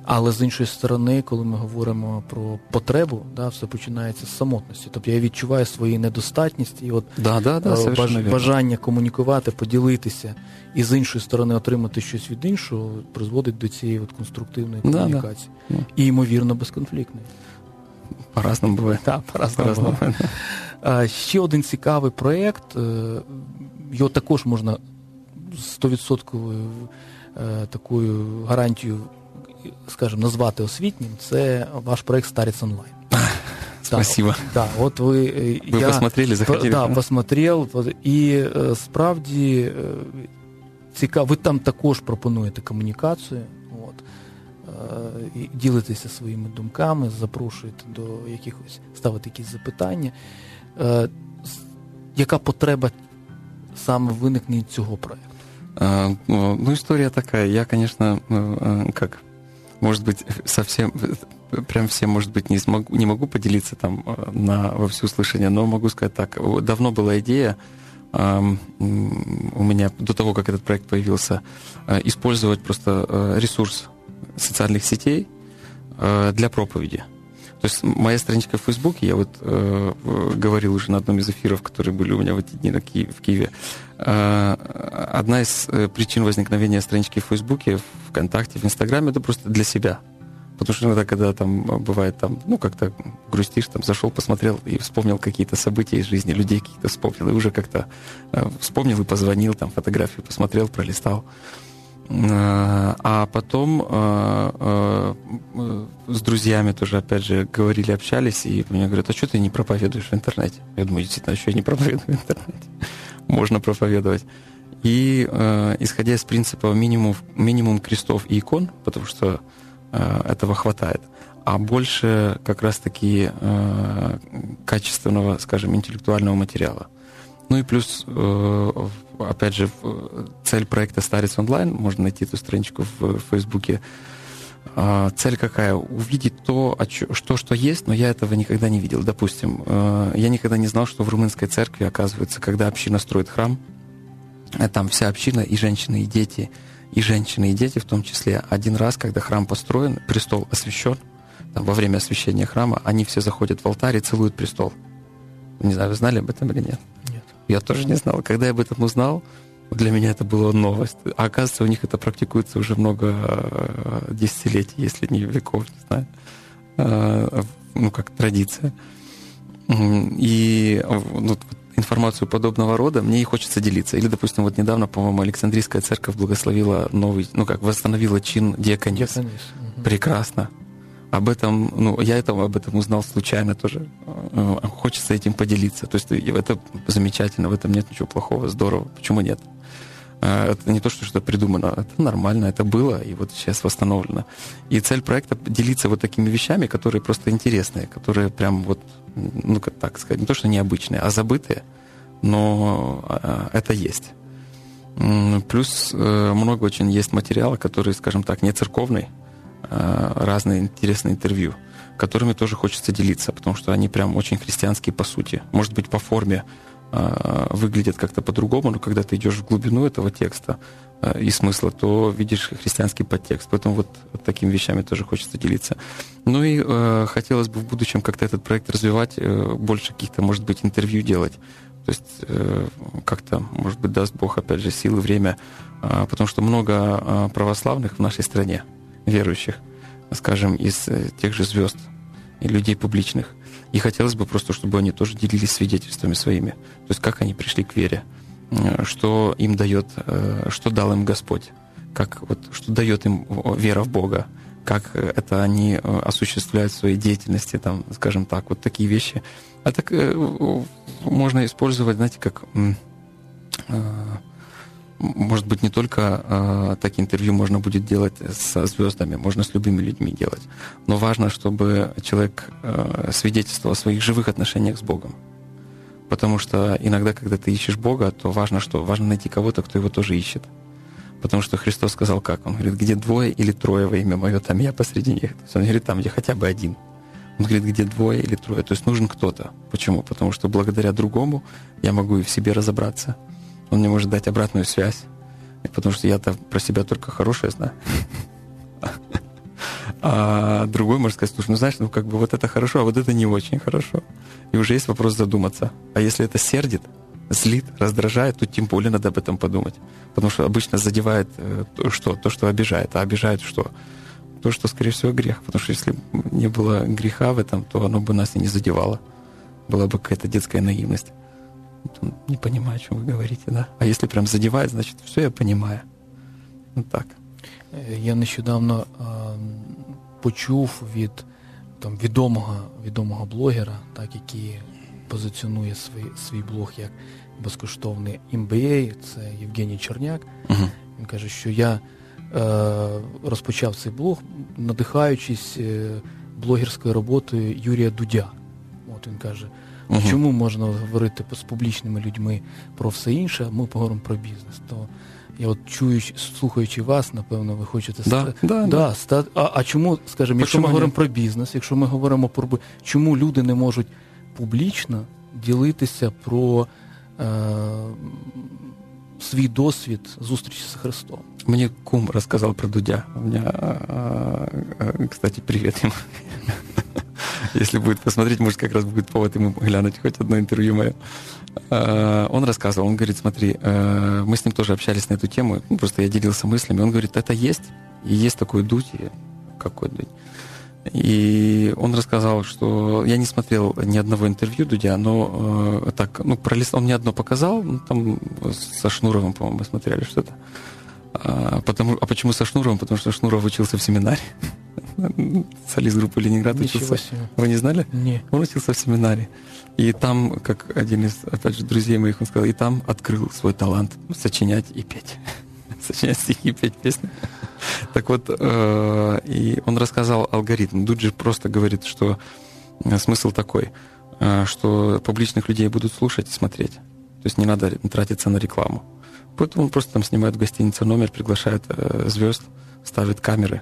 Але з іншої сторони, коли ми говоримо про потребу, да, все починається з самотності. Тобто я відчуваю свою недостатність і от да, да, да, е, баж, бажання комунікувати, поділитися і з іншої сторони отримати щось від іншого призводить до цієї от конструктивної комунікації. Да, да. І ймовірно безконфліктної. По-разному буває. Так, по-разному буває. Ще один цікавий проєкт, е, його також можна 100% е, такою гарантією, скажімо, назвати освітнім, це ваш проєкт Старіц онлайн. Спасибо. Да, от ви, ви я, посмотрели, захотели? Да, посмотрел. І справді цікаво, ви там також пропонуєте комунікацію. От, і ділитеся своїми думками, запрошуєте до якихось, ставити якісь запитання. Яка потреба саме виникнення цього проєкту? Ну, история такая. Я, конечно, как, может быть, совсем, прям всем, может быть, не, смогу, не могу поделиться там на, во всеуслышание, но могу сказать так. Давно была идея у меня до того, как этот проект появился, использовать просто ресурс социальных сетей для проповеди. То есть моя страничка в Фейсбуке, я вот э, говорил уже на одном из эфиров, которые были у меня в эти дни на Ки- в Киеве, э, одна из э, причин возникновения странички в Фейсбуке, ВКонтакте, в Инстаграме, это просто для себя. Потому что иногда, когда там бывает, там, ну, как-то грустишь, там, зашел, посмотрел и вспомнил какие-то события из жизни, людей какие-то вспомнил, и уже как-то э, вспомнил и позвонил, там, фотографию посмотрел, пролистал. Э, а потом э, э, с друзьями тоже, опять же, говорили, общались, и мне говорят, а что ты не проповедуешь в интернете? Я думаю, действительно, а что я не проповедую в интернете? Можно проповедовать. И исходя из принципа минимум, минимум крестов и икон, потому что этого хватает, а больше как раз-таки качественного, скажем, интеллектуального материала. Ну и плюс, э, опять же, цель проекта Старец онлайн, можно найти эту страничку в Фейсбуке. А, цель какая? Увидеть то, что, что есть, но я этого никогда не видел. Допустим, э, я никогда не знал, что в румынской церкви, оказывается, когда община строит храм, э, там вся община, и женщины, и дети, и женщины, и дети в том числе, один раз, когда храм построен, престол освящен, там, во время освящения храма, они все заходят в алтарь и целуют престол. Не знаю, вы знали об этом или нет? Я тоже не знал. Когда я об этом узнал, для меня это была новость. А оказывается, у них это практикуется уже много э, десятилетий, если не веков, не знаю. Э, ну, как традиция. И ну, информацию подобного рода, мне и хочется делиться. Или, допустим, вот недавно, по-моему, Александрийская церковь благословила новый, ну как, восстановила чин диаконис. диаконис. Угу. Прекрасно об этом, ну, я это, об этом узнал случайно тоже. Э, хочется этим поделиться. То есть это замечательно, в этом нет ничего плохого, здорово. Почему нет? Э, это не то, что что-то придумано, это нормально, это было, и вот сейчас восстановлено. И цель проекта — делиться вот такими вещами, которые просто интересные, которые прям вот, ну, как так сказать, не то, что необычные, а забытые, но э, это есть. Плюс много очень есть материала, который, скажем так, не церковный, Э, разные интересные интервью, которыми тоже хочется делиться, потому что они прям очень христианские по сути. Может быть, по форме э, выглядят как-то по-другому, но когда ты идешь в глубину этого текста э, и смысла, то видишь христианский подтекст. Поэтому вот такими вещами тоже хочется делиться. Ну и э, хотелось бы в будущем как-то этот проект развивать, э, больше каких-то, может быть, интервью делать. То есть э, как-то, может быть, даст Бог, опять же, силы, время, э, потому что много э, православных в нашей стране верующих, скажем, из э, тех же звезд и людей публичных. И хотелось бы просто, чтобы они тоже делились свидетельствами своими. То есть как они пришли к вере, э, что им дает, э, что дал им Господь, как, вот, что дает им вера в Бога, как это они осуществляют в своей деятельности, там, скажем так, вот такие вещи. А так можно использовать, знаете, как может быть, не только э, такие интервью можно будет делать со звездами, можно с любыми людьми делать. Но важно, чтобы человек э, свидетельствовал о своих живых отношениях с Богом. Потому что иногда, когда ты ищешь Бога, то важно что? Важно найти кого-то, кто его тоже ищет. Потому что Христос сказал как? Он говорит, где двое или трое во имя мое, там я посреди них. То есть он говорит, там, где хотя бы один. Он говорит, где двое или трое. То есть нужен кто-то. Почему? Потому что благодаря другому я могу и в себе разобраться – он мне может дать обратную связь, потому что я-то про себя только хорошее знаю. А другой может сказать, слушай, ну знаешь, ну как бы вот это хорошо, а вот это не очень хорошо. И уже есть вопрос задуматься. А если это сердит, злит, раздражает, то тем более надо об этом подумать. Потому что обычно задевает э, то, что, то, что обижает. А обижает что? То, что, скорее всего, грех. Потому что если не было греха в этом, то оно бы нас и не задевало. Была бы какая-то детская наивность. Не понимаю, о чем вы говорите, да? А если прям задевает, значит, все я понимаю. Вот так. Я нещодавно почув від там, відомого відомого блогера, так, який позиціонує свій свій блог як безкоштовний MBA, це Євгеній Черняк. Uh-huh. Він каже, що я е, розпочав цей блог, надихаючись е, блогерською роботою Юрія Дудя. От він каже, uh-huh. чому можна говорити з публічними людьми про все інше, а ми поговоримо про бізнес. То я от чуючи, слухаючи вас, напевно, ви хочете да, ста... да, да. ста... А а чому, скажімо, якщо ми говоримо про бізнес, якщо ми говоримо про чому люди не можуть публічно ділитися про е... свій досвід зустрічі з Христом? Мені кум розказав про Дудя. У мене, кстати, привіт йому. Если будет посмотреть, может, как раз будет повод ему глянуть хоть одно интервью мое. Э, он рассказывал, он говорит, смотри, э, мы с ним тоже общались на эту тему, ну, просто я делился мыслями. Он говорит, это есть, и есть такой дуть, какой дуть. И он рассказал, что я не смотрел ни одного интервью Дудя, но э, так, ну, пролист, он мне одно показал, ну, там со Шнуровым, по-моему, смотрели что-то. А, потому, а почему со Шнуровым? Потому что Шнуров учился в семинаре. Солист группы Ленинград Ничего учился. Себе. Вы не знали? Не. Он учился в семинаре. И там, как один из, опять же, друзей моих, он сказал, и там открыл свой талант сочинять и петь. сочинять стихи и петь песни. так вот, э, и он рассказал алгоритм. Дуджи просто говорит, что э, смысл такой, э, что публичных людей будут слушать и смотреть. То есть не надо тратиться на рекламу. Поэтому он просто там снимает в гостинице номер, приглашает э, звезд, ставит камеры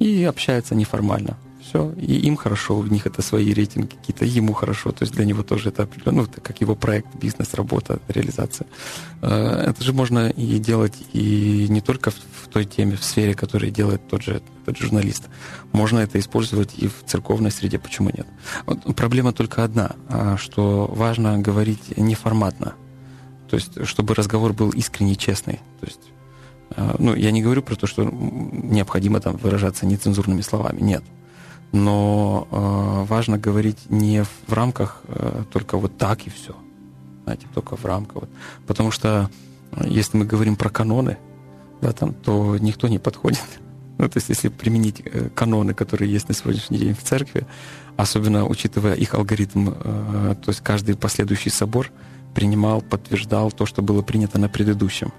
и общается неформально. Все, и им хорошо, у них это свои рейтинги какие-то, ему хорошо, то есть для него тоже это определенно, ну, это как его проект, бизнес, работа, реализация. Э, это же можно и делать и не только в той теме, в сфере, которую делает тот же тот журналист. Можно это использовать и в церковной среде, почему нет? Вот проблема только одна, а, что важно говорить неформатно, то есть, чтобы разговор был искренний, честный. То есть, ну, я не говорю про то, что необходимо там выражаться нецензурными словами. Нет. Но э, важно говорить не в рамках э, только вот так и все. Знаете, только в рамках. Вот. Потому что если мы говорим про каноны, да, там, то никто не подходит. Ну, то есть, если применить э, каноны, которые есть на сегодняшний день в церкви, особенно учитывая их алгоритм, э, то есть каждый последующий собор — принимал, подтверждал то, что было принято на предыдущем.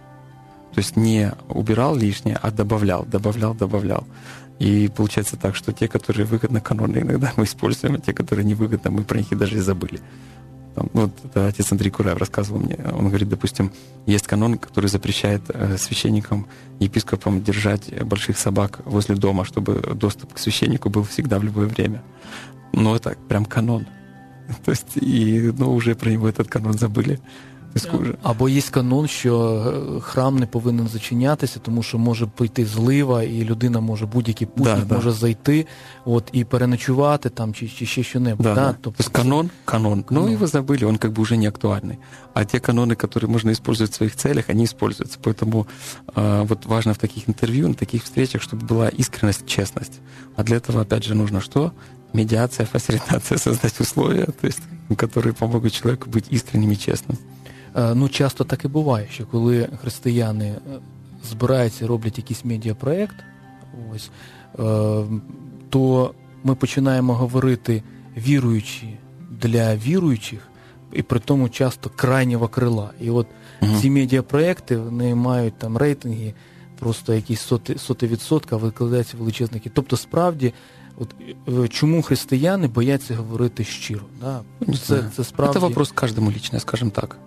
То есть не убирал лишнее, а добавлял, добавлял, добавлял. И получается так, что те, которые выгодно каноны иногда мы используем, а те, которые невыгодно, мы про них и даже и забыли. Там, ну, вот это отец Андрей Кураев рассказывал мне. Он говорит, допустим, есть канон, который запрещает э, священникам, епископам держать больших собак возле дома, чтобы доступ к священнику был всегда в любое время. Но это прям канон. То есть, і ну, вже про нього этот канон забили. Або є канон, що е, храм не повинен зачинятися, тому що може прийти злива, і людина може будь-який путник да, може да. зайти от, і переночувати там, чи, чи ще що-небудь. Да, да? Тобто, То канон, канон, канон. Ну, его забыли, он как бы уже не актуальный. А те каноны, которые можно использовать в своих целях, они используются. Поэтому э, вот важно в таких интервью, на таких встречах, чтобы была искренность, честность. А для этого, опять же, нужно что? медиация, фасилитация, создать условия, то есть, которые помогут человеку быть искренним и честным. Ну, часто так і буває, що коли християни збираються і роблять якийсь медіапроект, ось, то ми починаємо говорити віруючі для віруючих, і при тому часто крайнього крила. І от угу. ці медіапроекти вони мають там рейтинги, просто якісь соти, соти відсотка, викладаються величезні. Тобто, справді От е, чому християни боятся говорить щиро? Да? Це, це справді... Это вопрос каждому лично, скажем так.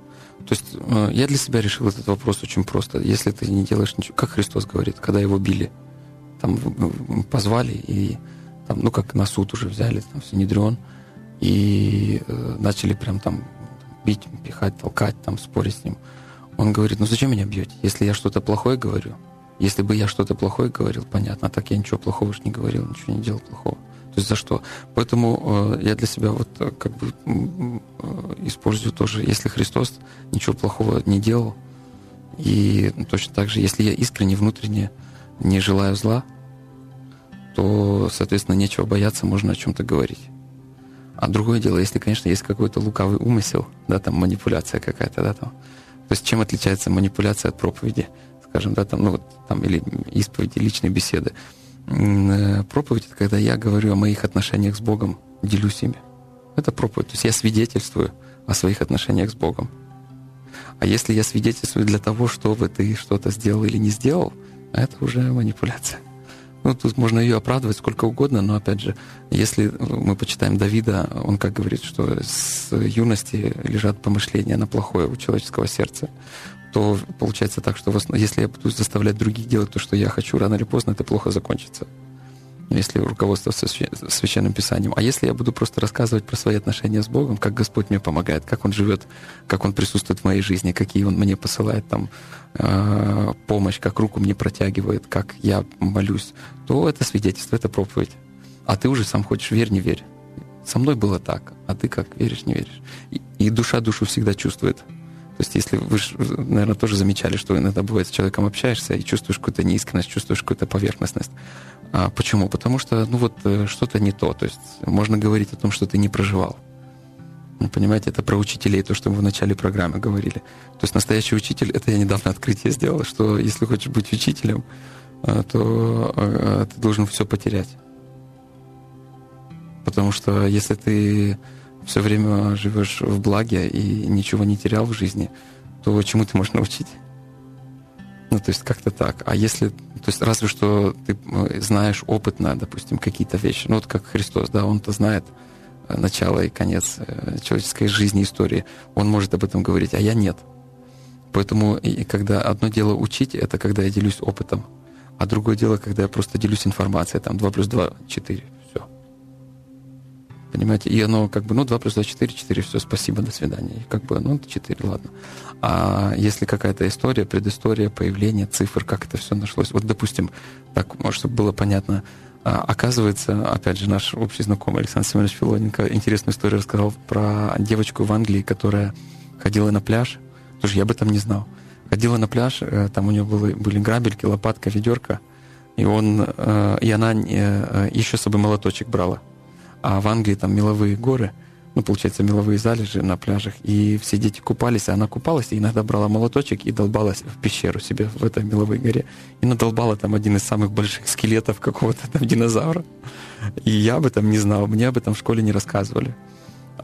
То есть э, я для себя решил этот вопрос очень просто. Если ты не делаешь ничего, как Христос говорит, когда его били, там позвали и там, ну как на суд уже взяли, там Синедрион, и э, начали прям там бить, пихать, толкать, там спорить с ним. Он говорит, ну зачем меня бьете? Если я что-то плохое говорю, Если бы я что-то плохое говорил, понятно, а так я ничего плохого же не говорил, ничего не делал плохого. То есть за что? Поэтому э, я для себя вот э, как бы э, использую тоже, если Христос ничего плохого не делал, и точно так же, если я искренне, внутренне не желаю зла, то, соответственно, нечего бояться, можно о чем-то говорить. А другое дело, если, конечно, есть какой-то лукавый умысел, да, там манипуляция какая-то, да, там. То есть чем отличается манипуляция от проповеди, скажем, да, там, ну вот, там, или исповеди, личной беседы. Э, проповедь — это когда я говорю о моих отношениях с Богом, делюсь ими. Это проповедь. То есть я свидетельствую о своих отношениях с Богом. А если я свидетельствую для того, чтобы ты что-то сделал или не сделал, это уже манипуляция. Ну, тут можно ее оправдывать сколько угодно, но, опять же, если мы почитаем Давида, он как говорит, что с юности лежат помышления на плохое у человеческого сердца, то получается так, что если я буду заставлять других делать то, что я хочу, рано или поздно это плохо закончится если руководствоваться священным писанием. А если я буду просто рассказывать про свои отношения с Богом, как Господь мне помогает, как Он живет, как Он присутствует в моей жизни, какие Он мне посылает там э, помощь, как руку мне протягивает, как я молюсь, то это свидетельство, это проповедь. А ты уже сам хочешь, верь, не верь. Со мной было так, а ты как, веришь, не веришь. И, и душа душу всегда чувствует. То есть если вы, наверное, тоже замечали, что иногда бывает с человеком общаешься и чувствуешь какую-то неискренность, чувствуешь какую-то поверхностность. А почему? Потому что, ну вот, э, что-то не то. То есть можно говорить о том, что ты не проживал. Ну, понимаете, это про учителей, то, что мы в начале программы говорили. То есть настоящий учитель, это я недавно открытие сделал, что если хочешь быть учителем, э, то э, ты должен все потерять. Потому что если ты все время живешь в благе и ничего не терял в жизни, то чему ты можешь научить? Ну, то есть как-то так. А если, то есть разве что ты э, знаешь опытно, допустим, какие-то вещи. Ну, вот как Христос, да, он-то знает э, начало и конец э, человеческой жизни, истории. Он может об этом говорить, а я нет. Поэтому, и когда одно дело учить, это когда я делюсь опытом, а другое дело, когда я просто делюсь информацией, там 2 плюс 2, 4, понимаете? И оно как бы, ну, 2 плюс 2, 4, 4, все, спасибо, до свидания. И как бы, ну, 4, ладно. А если какая-то история, предыстория, появление цифр, как это все нашлось? Вот, допустим, так, может, чтобы было понятно, а, оказывается, опять же, наш общий знакомый Александр Семенович Филоненко интересную историю рассказал про девочку в Англии, которая ходила на пляж. Слушай, я об этом не знал. Ходила на пляж, э, там у нее были, были грабельки, лопатка, ведерко, и он, э, и она э, еще с собой молоточек брала а в Англии там меловые горы, ну, получается, меловые залежи на пляжах, и все дети купались, а она купалась, и иногда брала молоточек и долбалась в пещеру себе в этой меловой горе. И надолбала там один из самых больших скелетов какого-то там динозавра. И я об этом не знал, мне об этом в школе не рассказывали.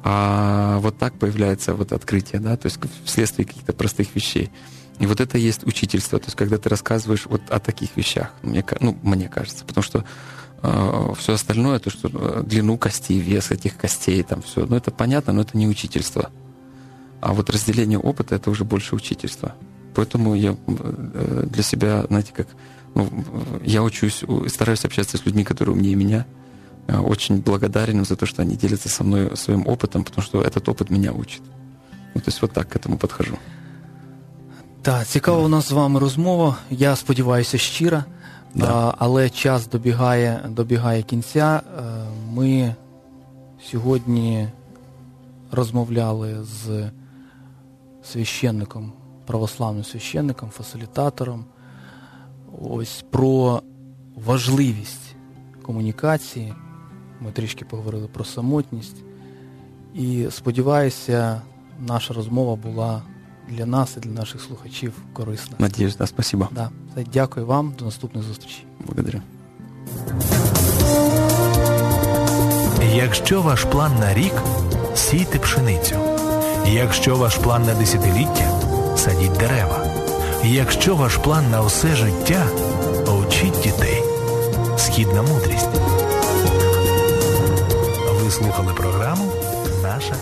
А вот так появляется вот открытие, да, то есть вследствие каких-то простых вещей. И вот это и есть учительство, то есть когда ты рассказываешь вот о таких вещах, мне, ну, мне кажется, потому что все остальное, то, что э, длину костей, вес этих костей, там все, ну это понятно, но это не учительство. А вот разделение опыта это уже больше учительство. Поэтому я э, для себя, знаете, как ну, я учусь, стараюсь общаться с людьми, которые умнее меня. Очень благодарен за то, что они делятся со мной своим опытом, потому что этот опыт меня учит. Ну, то есть вот так к этому подхожу. Так, цікава у нас з вами розмова. Я сподіваюся, щира. Да. Але час добігає добігає кінця. Е, ми сьогодні розмовляли з священником, православним священником, фасилітатором ось про важливість комунікації. Ми трішки поговорили про самотність. І сподіваюся, наша розмова була для нас і для наших слухачів корисна. Надіюсь, да, спасибо. Да. Дякую вам, до наступних зустрічей. Благодарю. Якщо ваш план на рік сійте пшеницю. Якщо ваш план на десятиліття садіть дерева. Якщо ваш план на усе життя учіть дітей. Східна мудрість. Ви слухали програму Наша.